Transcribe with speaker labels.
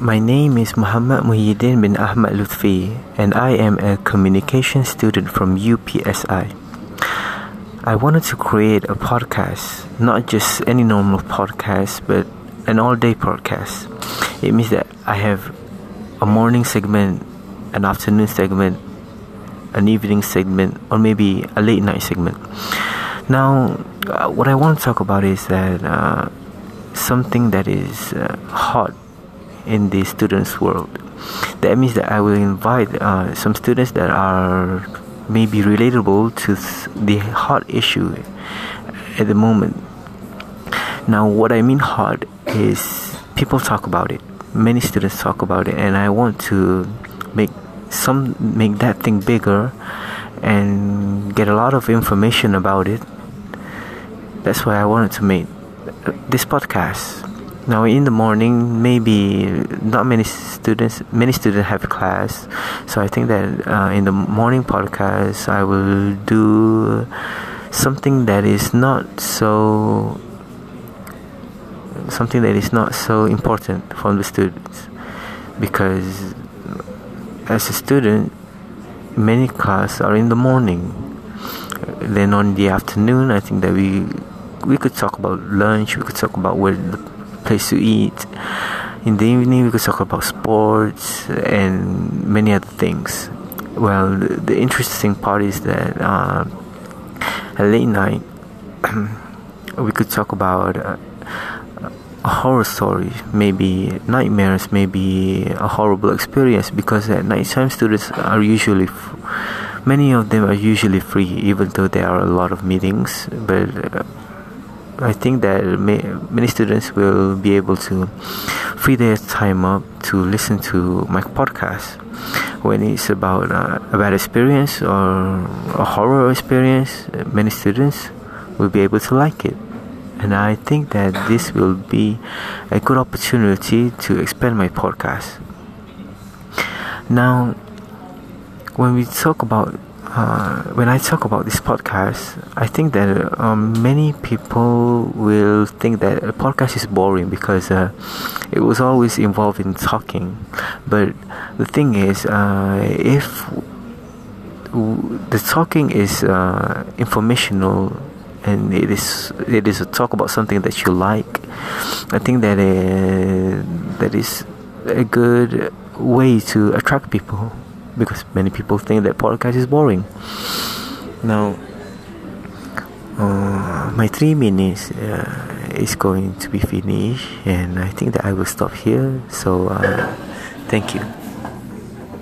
Speaker 1: My name is Muhammad Muhyiddin bin Ahmad Lutfi, and I am a communication student from UPSI. I wanted to create a podcast, not just any normal podcast, but an all day podcast. It means that I have a morning segment, an afternoon segment, an evening segment, or maybe a late night segment. Now, uh, what I want to talk about is that uh, something that is uh, hot in the students' world. That means that I will invite uh, some students that are maybe relatable to the hot issue at the moment. Now, what I mean hot is people talk about it. Many students talk about it, and I want to make some make that thing bigger and get a lot of information about it. That's why I wanted to make this podcast. Now, in the morning, maybe not many students, many students have class, so I think that uh, in the morning podcast, I will do something that is not so something that is not so important for the students. Because as a student many classes are in the morning. Then on the afternoon i think that we we could talk about lunch we could talk about where the place to eat in the evening we could talk about sports and many other things well the, the interesting part is that uh, at late night we could talk about uh, a horror story, maybe nightmares, maybe a horrible experience because at nighttime students are usually, f- many of them are usually free, even though there are a lot of meetings. But uh, I think that may, many students will be able to free their time up to listen to my podcast when it's about uh, a bad experience or a horror experience. Many students will be able to like it and I think that this will be a good opportunity to expand my podcast. Now, when we talk about uh, when I talk about this podcast, I think that um, many people will think that a podcast is boring because uh, it was always involved in talking. But the thing is, uh, if w- the talking is uh, informational and it is it is a talk about something that you like. I think that uh, that is a good way to attract people because many people think that podcast is boring. Now, uh, my three minutes uh, is going to be finished, and I think that I will stop here. So, uh, thank you.